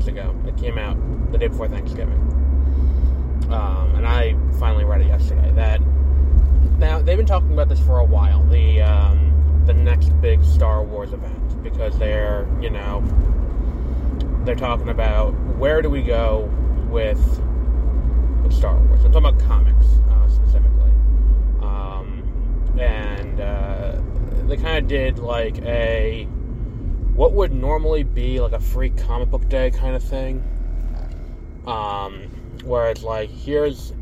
weeks ago. It came out the day before Thanksgiving. Um, and I finally read it yesterday. That now they've been talking about this for a while. The um, the next big Star Wars event because they're you know they're talking about where do we go with with Star Wars. I'm talking about comics uh, specifically, um, and uh, they kind of did like a what would normally be like a free comic book day kind of thing. Um, where it's like, here's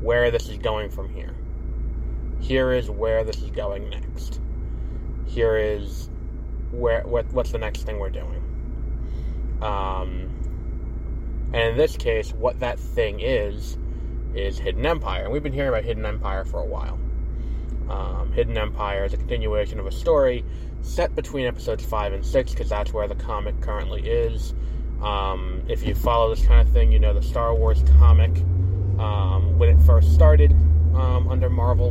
where this is going from here. Here is where this is going next. Here is where what, what's the next thing we're doing. Um, and in this case, what that thing is is Hidden Empire, and we've been hearing about Hidden Empire for a while. Um, Hidden Empire is a continuation of a story set between episodes five and six because that's where the comic currently is. Um, if you follow this kind of thing, you know the Star Wars comic um, when it first started um, under Marvel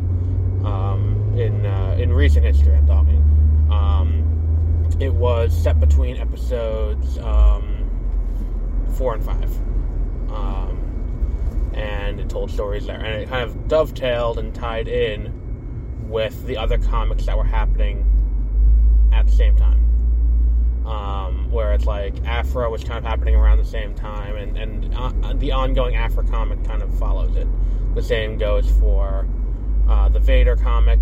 um, in uh, in recent history. I'm talking. Um, it was set between episodes um, four and five, and it told stories there, and it kind of dovetailed and tied in with the other comics that were happening at the same time um, where it's like Aphra was kind of happening around the same time, and and uh, the ongoing Aphra comic kind of follows it. The same goes for uh, the Vader comic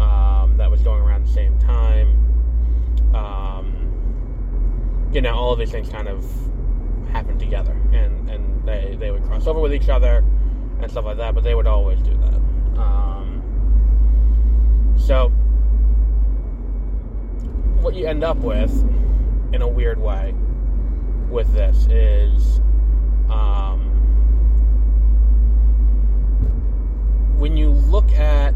um, that was going around the same time. Um, you know, all of these things kind of happened together, and and they they would cross over with each other and stuff like that, but they would always do that. Um, so what you end up with, in a weird way, with this is um, when you look at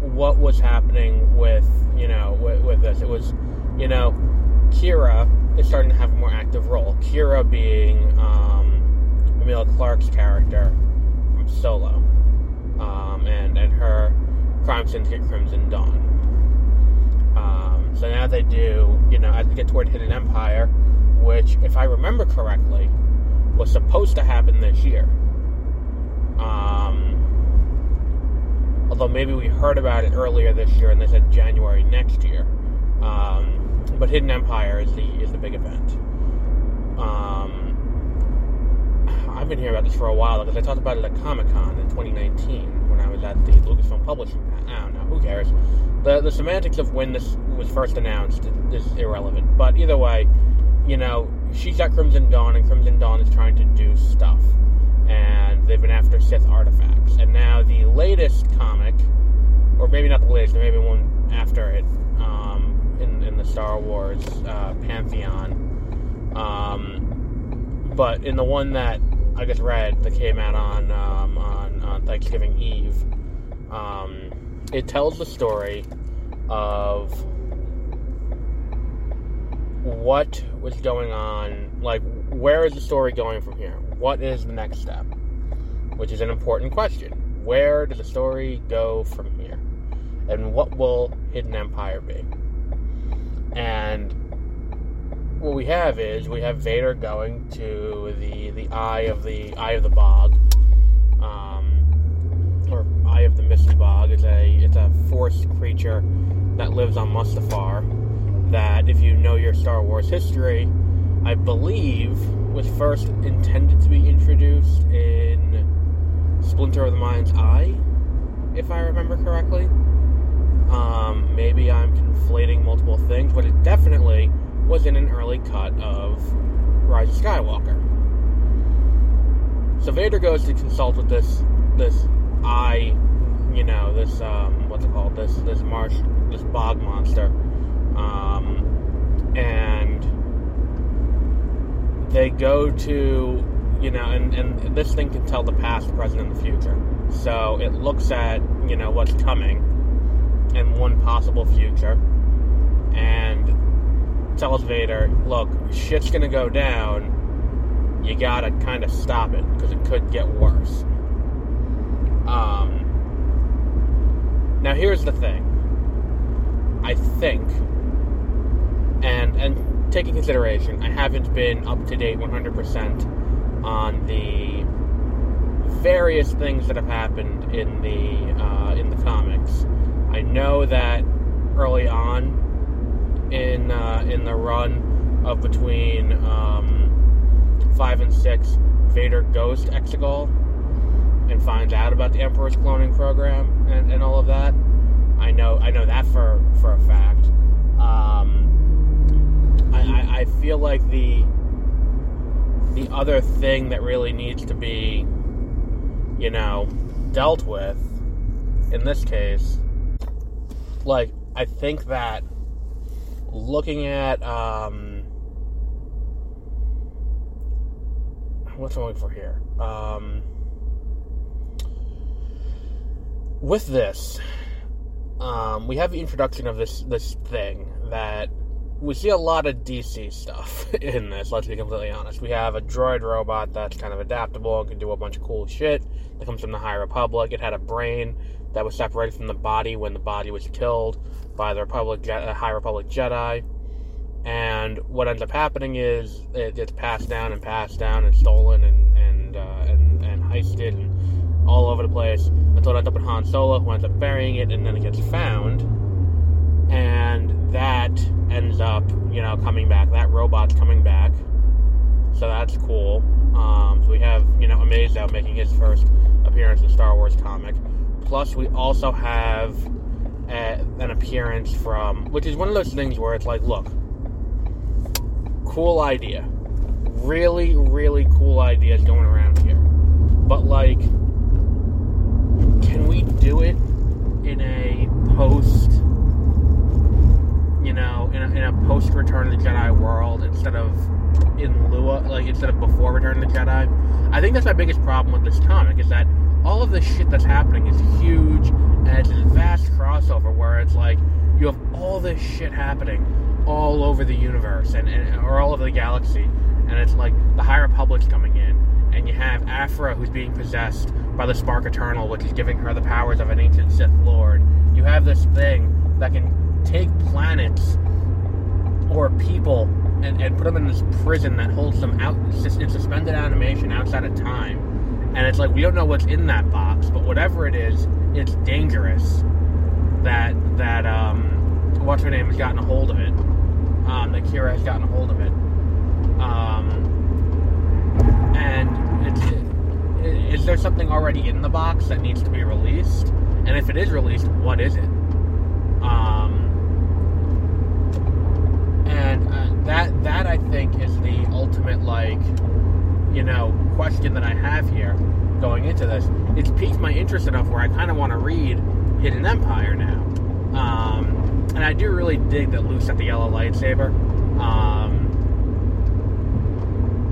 what was happening with you know with, with this, it was you know Qi'ra is starting to have a more active role. Qi'ra being um, Emilia character from Solo, um, and and her crime syndicate Crimson Dawn. So now they do, you know, as we get toward Hidden Empire, which, if I remember correctly, was supposed to happen this year. Um, although maybe we heard about it earlier this year and they said January next year. Um, but Hidden Empire is the is the big event. Um, I've been hearing about this for a while because I talked about it at Comic Con in 2019 when I was at the Lucasfilm Publishing. I don't know who cares. The the semantics of when this was first announced is irrelevant. But either way, you know, she's got Crimson Dawn, and Crimson Dawn is trying to do stuff, and they've been after Sith artifacts. And now the latest comic, or maybe not the latest, maybe one after it, um, in in the Star Wars uh, pantheon. Um, but in the one that I just read that came out on um, on, on Thanksgiving Eve, um, it tells the story of what was going on. Like, where is the story going from here? What is the next step? Which is an important question. Where does the story go from here? And what will Hidden Empire be? And what we have is we have Vader going to the the eye of the eye of the bog, um, or eye of the misty bog. It's a it's a force creature that lives on Mustafar. That, if you know your Star Wars history, I believe was first intended to be introduced in Splinter of the Mind's Eye, if I remember correctly. Um, maybe I'm conflating multiple things, but it definitely was in an early cut of Rise of Skywalker. So Vader goes to consult with this this eye, you know, this um, what's it called? This this marsh, this bog monster, um, and they go to you know, and, and this thing can tell the past, present, and the future. So it looks at, you know, what's coming and one possible future and tells Vader, look, shit's gonna go down. You gotta kind of stop it because it could get worse. Um, now here's the thing. I think, and and taking consideration, I haven't been up to date 100% on the various things that have happened in the uh, in the comics. I know that early on in the run of between um, five and six, Vader goes to Exegol and finds out about the Emperor's cloning program and, and all of that. I know I know that for for a fact. Um, I, I, I feel like the the other thing that really needs to be, you know, dealt with in this case, like I think that looking at um, what's I looking for here? Um, with this, um, we have the introduction of this this thing that we see a lot of DC stuff in this. Let's be completely honest. We have a droid robot that's kind of adaptable and can do a bunch of cool shit. That comes from the High Republic. It had a brain that was separated from the body when the body was killed by the Republic, uh, High Republic Jedi. And what ends up happening is it gets passed down and passed down and stolen and and uh, and, and heisted and all over the place until it ends up with Han Solo, who ends up burying it, and then it gets found, and that ends up you know coming back. That robot's coming back, so that's cool. Um, so we have you know Amazo making his first appearance in Star Wars comic. Plus, we also have a, an appearance from, which is one of those things where it's like, look, cool idea. Really, really cool ideas going around here. But, like, can we do it in a post, you know, in a, in a post Return of the Jedi world instead of in lieu of, like, instead of before Return of the Jedi? I think that's my biggest problem with this comic is that all of the shit that's happening is huge and it's a vast crossover where it's like you have all this shit happening all over the universe and, and or all over the galaxy and it's like the high republic's coming in and you have Aphra who's being possessed by the spark eternal which is giving her the powers of an ancient sith lord. You have this thing that can take planets or people and, and put them in this prison that holds them out in suspended animation outside of time and it's like we don't know what's in that box but whatever it is it's dangerous that that um what's her name has gotten a hold of it. Um, that Qi'ra has gotten a hold of it. Um, and it's, is there something already in the box that needs to be released? And if it is released what is it? Um, and uh, that that I think is the ultimate like you know question that I have here going into this. It's piqued my interest enough where I kind of want to read Hidden Empire now. Um, and I do really dig that Luke's got the yellow lightsaber. Um,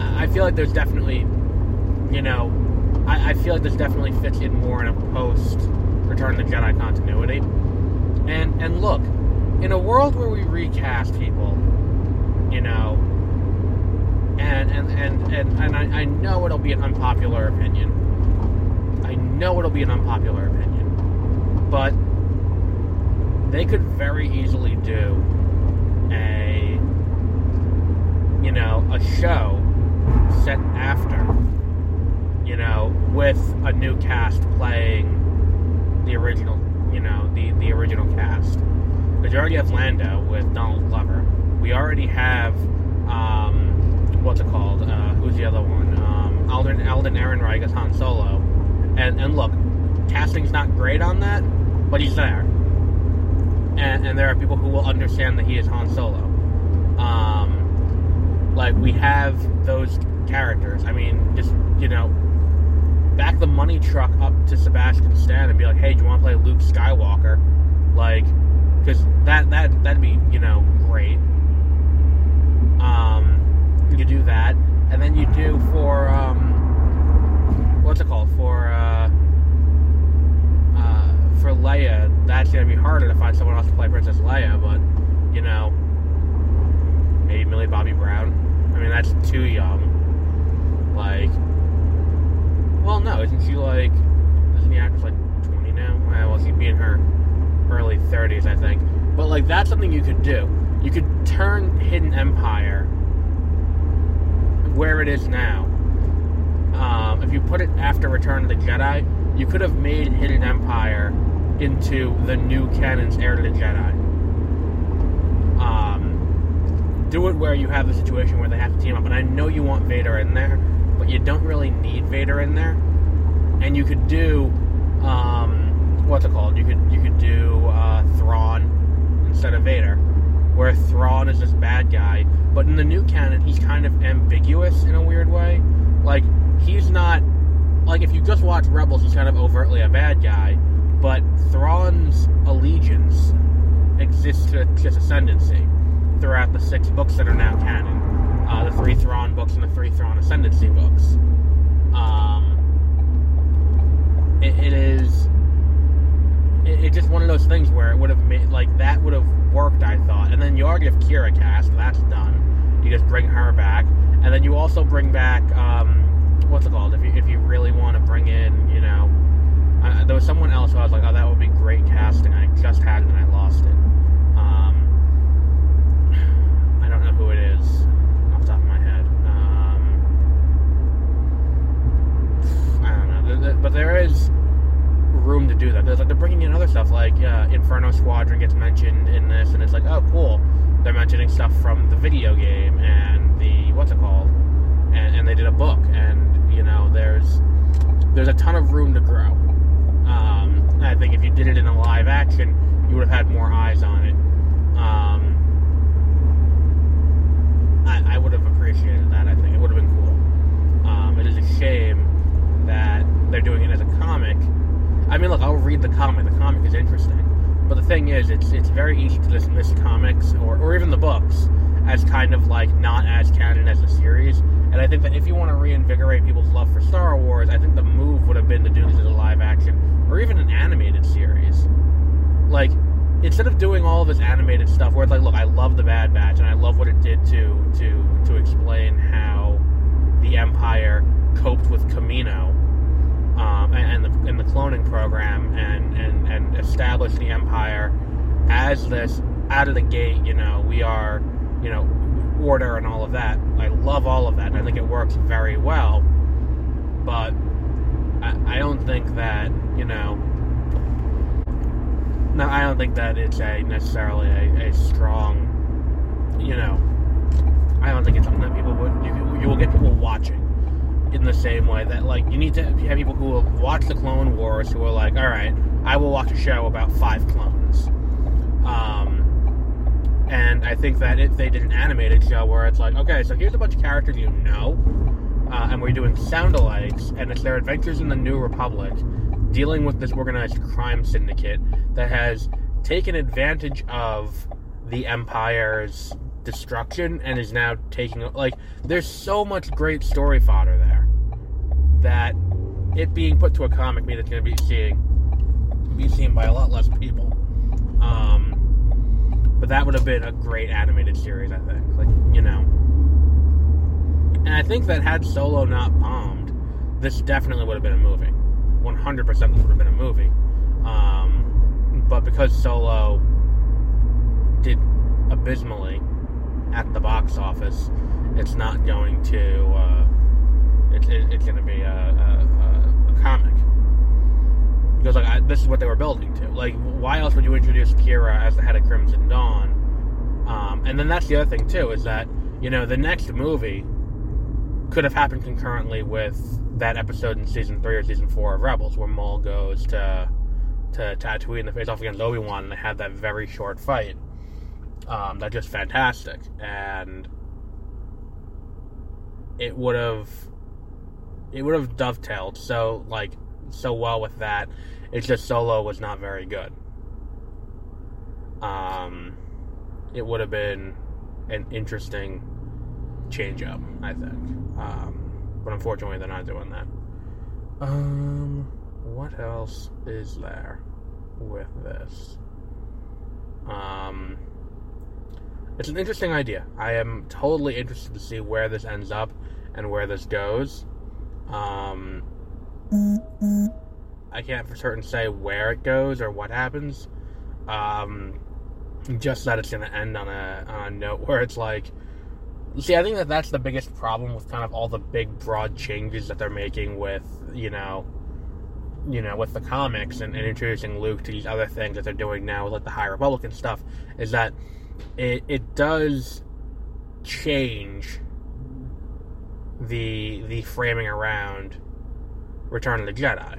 I feel like there's definitely, you know, I, I, feel like this definitely fits in more in a post Return of the Jedi continuity. And and look, in a world where we recast people, you know, and and and and, and I, I know it'll be an unpopular opinion. I know it'll be an unpopular opinion, but they could very easily do a you know a show set after you know with a new cast playing the original you know the the original cast because you already have Lando with Donald Glover we already have um, what's it called? Uh, who's the other one? Um, Alden Alden Ehrenreich as Han Solo. And and look, casting's not great on that, but he's there. And, and there are people who will understand that he is Han Solo. Um, like we have those characters. I mean, just you know, back the money truck up to Sebastian Stan and be like, "Hey, do you want to play Luke Skywalker?" Like, because that that that'd be you know great. Um, you do that, and then you do for um, what's it called for uh, uh, for Leia. That's gonna be harder to find someone else to play Princess Leia, but you know, maybe Millie Bobby Brown. I mean, that's too young. Like, well, no, isn't she like? Isn't the actress like 20 now? Well, she'd be in her early 30s, I think. But like, that's something you could do. You could turn Hidden Empire where it is now um, if you put it after Return of the Jedi, you could have made Hidden Empire into the new canon's Heir to the Jedi. Um, do it where you have the situation where they have to team up. And I know you want Vader in there, but you don't really need Vader in there. And you could do, um, what's it called? You could you could do uh, Thrawn instead of Vader, where Thrawn is this bad guy, but in the new canon he's kind of ambiguous in a weird way. Like he's not like if you just watch Rebels, he's kind of overtly a bad guy, but Thrawn's allegiance exists to his ascendancy throughout the six books that are now canon. Uh, the three Thrawn books and the three Thrawn ascendancy books. Um, it, it is. It, it's just one of those things where it would have made like that would have worked, I thought. And then you already have Qi'ra cast, that's done. You just bring her back, and then you also bring back. Um, what's it called? If you if you really want to bring in, you know, there was someone else who I was like, oh, that would be great casting. I just had it and I lost it. Um, I don't know who it is off the top of my head. Um, I don't know, but there is room to do that. There's like they're bringing in other stuff like uh, Inferno Squadron gets mentioned in this, and it's like, oh, cool. They're mentioning stuff from the video game and the what's it called, and, and they did a book, and you know, there's there's a ton of room to grow. Um, I think if you did it in a live action, you would have had more eyes on it. Um, I, I, would have appreciated that. I think it would have been cool. Um, it is a shame that they're doing it as a comic. I mean, look, I'll read the comic. The comic is interesting, but the thing is, it's it's very easy to dismiss comics or, or even the books as kind of like not as canon as a series. And I think that if you want to reinvigorate people's love for Star Wars, I think the move would have been to do this as a live action or even an animated series. Like, instead of doing all this animated stuff where it's like, look, I love the Bad Batch and I love what it did to to to explain how the Empire coped with Kamino um, and, and, the, and the cloning program and, and, and established the Empire as this out of the gate, you know, we are you know, order and all of that. I love all of that, and I think it works very well. But I, I don't think that you know. No, I don't think that it's a necessarily a, a strong, you know. I don't think it's something that people would you, you will get people watching in the same way that like you need to have people who will watch the Clone Wars who are like, all right, I will watch a show about five clones. Um, and I think that if they did an animated show where it's like, okay, so here's a bunch of characters you know, uh, and we're doing sound alikes, and it's their adventures in the New Republic, dealing with this organized crime syndicate that has taken advantage of the Empire's destruction and is now taking like there's so much great story fodder there that it being put to a comic means it's going to be seeing be seen by a lot less people. Um, but that would have been a great animated series, I think. Like, you know. And I think that had Solo not bombed, this definitely would have been a movie. 100% this would have been a movie. Um, but because Solo did abysmally at the box office, it's not going to. Uh, it, it, it's going to be a, a, a comic because like I, this is what they were building to. Like, why else would you introduce Qi'ra as the head of Crimson Dawn? Um, and then that's the other thing too is that you know the next movie could have happened concurrently with that episode in season three or season four of Rebels, where Maul goes to to Tatooine to face off against Obi Wan, and they have that very short fight. Um, that's just fantastic, and it would have it would have dovetailed so like so well with that. It's just Solo was not very good. Um, it would have been an interesting change up, I think. Um, but unfortunately, they're not doing that. Um, what else is there? with this. Um, it's an interesting idea. I am totally interested to see where this ends up and where this goes. Um, I can't for certain say where it goes or what happens. Um, just that it's going to end on a, on a note where it's like, see, I think that that's the biggest problem with kind of all the big broad changes that they're making with, you know, you know, with the comics and, and introducing Luke to these other things that they're doing now, with like the High Republican stuff, is that it it does change the the framing around Return of the Jedi.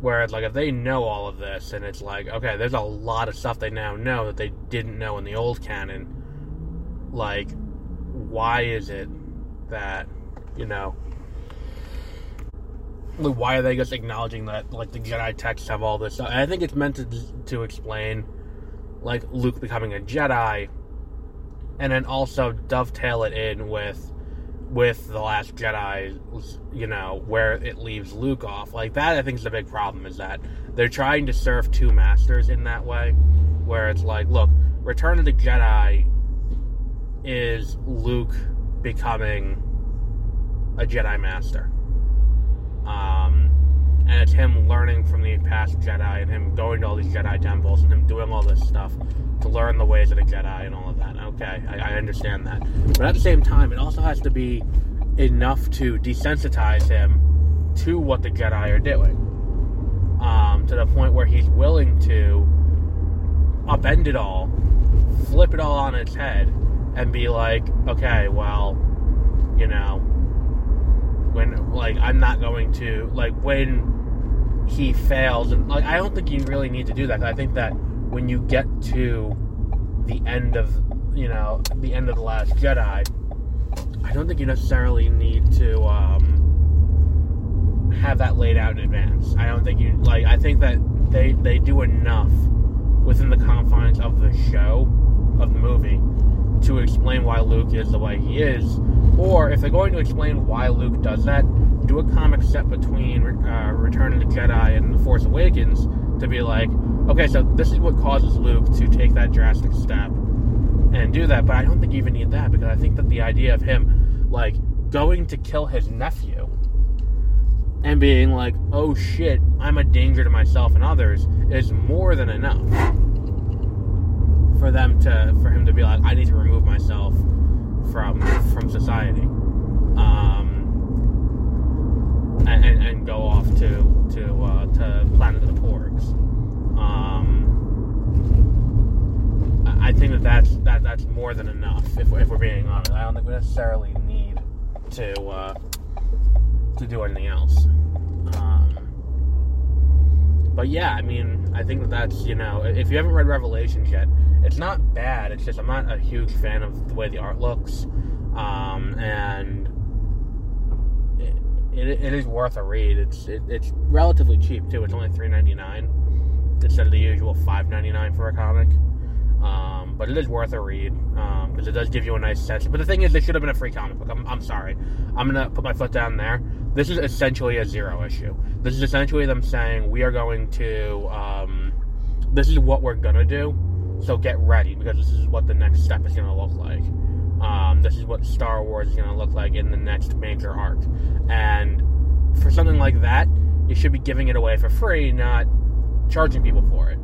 Whereas, like, if they know all of this, and it's like, okay, there's a lot of stuff they now know that they didn't know in the old canon. Like, why is it that, you know, why are they just acknowledging that, like, the Jedi texts have all this stuff? I think it's meant to to explain, like, Luke becoming a Jedi, and then also dovetail it in with with the Last Jedi, you know, where it leaves Luke off. Like that, I think is the big problem is that they're trying to serve two masters in that way, where it's like, look, Return of the Jedi is Luke becoming a Jedi Master. Um, and it's him learning from the past Jedi and him going to all these Jedi temples and him doing all this stuff to learn the ways of the Jedi and all. Okay, I, I understand that. But at the same time, it also has to be enough to desensitize him to what the Jedi are doing. Um, to the point where he's willing to upend it all, flip it all on its head, and be like, okay, well, you know, when, like, I'm not going to, like, when he fails, and, like, I don't think you really need to do that. I think that when you get to the end of you know the end of the last Jedi, I don't think you necessarily need to um, have that laid out in advance. I don't think you like. I think that they they do enough within the confines of the show of the movie to explain why Luke is the way he is, or if they're going to explain why Luke does that, do a comic set between uh, Return of the Jedi and The Force Awakens to be like, okay, so this is what causes Luke to take that drastic step and do that. But I don't think you even need that because I think that the idea of him like going to kill his nephew and being like, oh shit, I'm a danger to myself and others is more than enough for them to for him to be like, I need to remove myself from from society. Um, and, and, go off to to uh, to Planet of the Porgs. Um, that that's that that's more than enough. If, if we're being honest, I don't think we necessarily need to uh, to do anything else. Um, but yeah, I mean, I think that that's you know, if you haven't read Revelations yet, it's not bad. It's just I'm not a huge fan of the way the art looks, um, and it, it, it is worth a read. It's it, it's relatively cheap too. It's only three ninety nine instead of the usual five ninety nine for a comic. Um, but it is worth a read because um, it does give you a nice sense. But the thing is, this should have been a free comic book. I'm, I'm sorry. I'm gonna put my foot down there. This is essentially a zero issue. This is essentially them saying we are going to. Um, this is what we're gonna do. So get ready because this is what the next step is gonna look like. Um, this is what Star Wars is gonna look like in the next major arc. And for something like that, you should be giving it away for free, not charging people for it.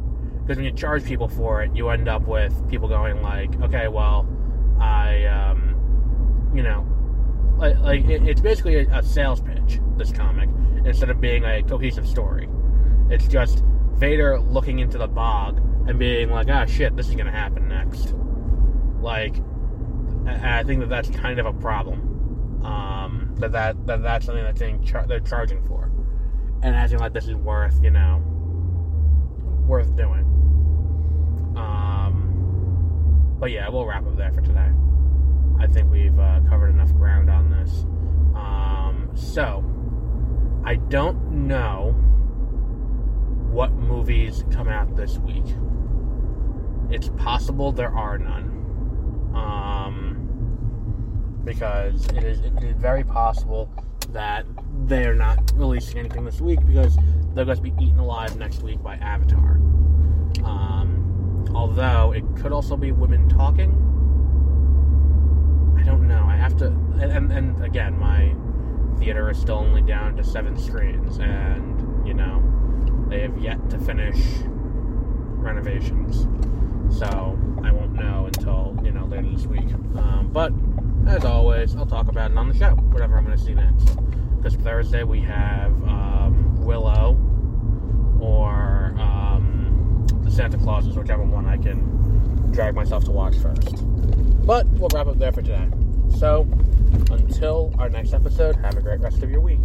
Because when you charge people for it, you end up with people going like, okay, well, I, um, you know, like, like it, it's basically a, a sales pitch. This comic, instead of being a cohesive story, it's just Vader looking into the bog and being like, ah, shit, this is gonna happen next. Like, I think that that's kind of a problem. Um, that that, that that's something being char- they're charging for, and acting like this is worth, you know, worth doing. Um, but yeah, we'll wrap up there for today. I think we've uh, covered enough ground on this. Um, so, I don't know what movies come out this week. It's possible there are none. Um, because it is, it is very possible that they're not releasing anything this week because they're going to be eaten alive next week by Avatar. Um, although it could also be women talking. I don't know. I have to. And, and, again, my theater is still only down to seven screens, and you know they have yet to finish renovations. So I won't know until you know later this week. Um, but as always, I'll talk about it on the show, whatever I'm going to see next. Because Thursday we have um, Willow or the Santa Clauses, whichever one I can drag myself to watch first. But we'll wrap up there for today. So until our next episode, have a great rest of your week.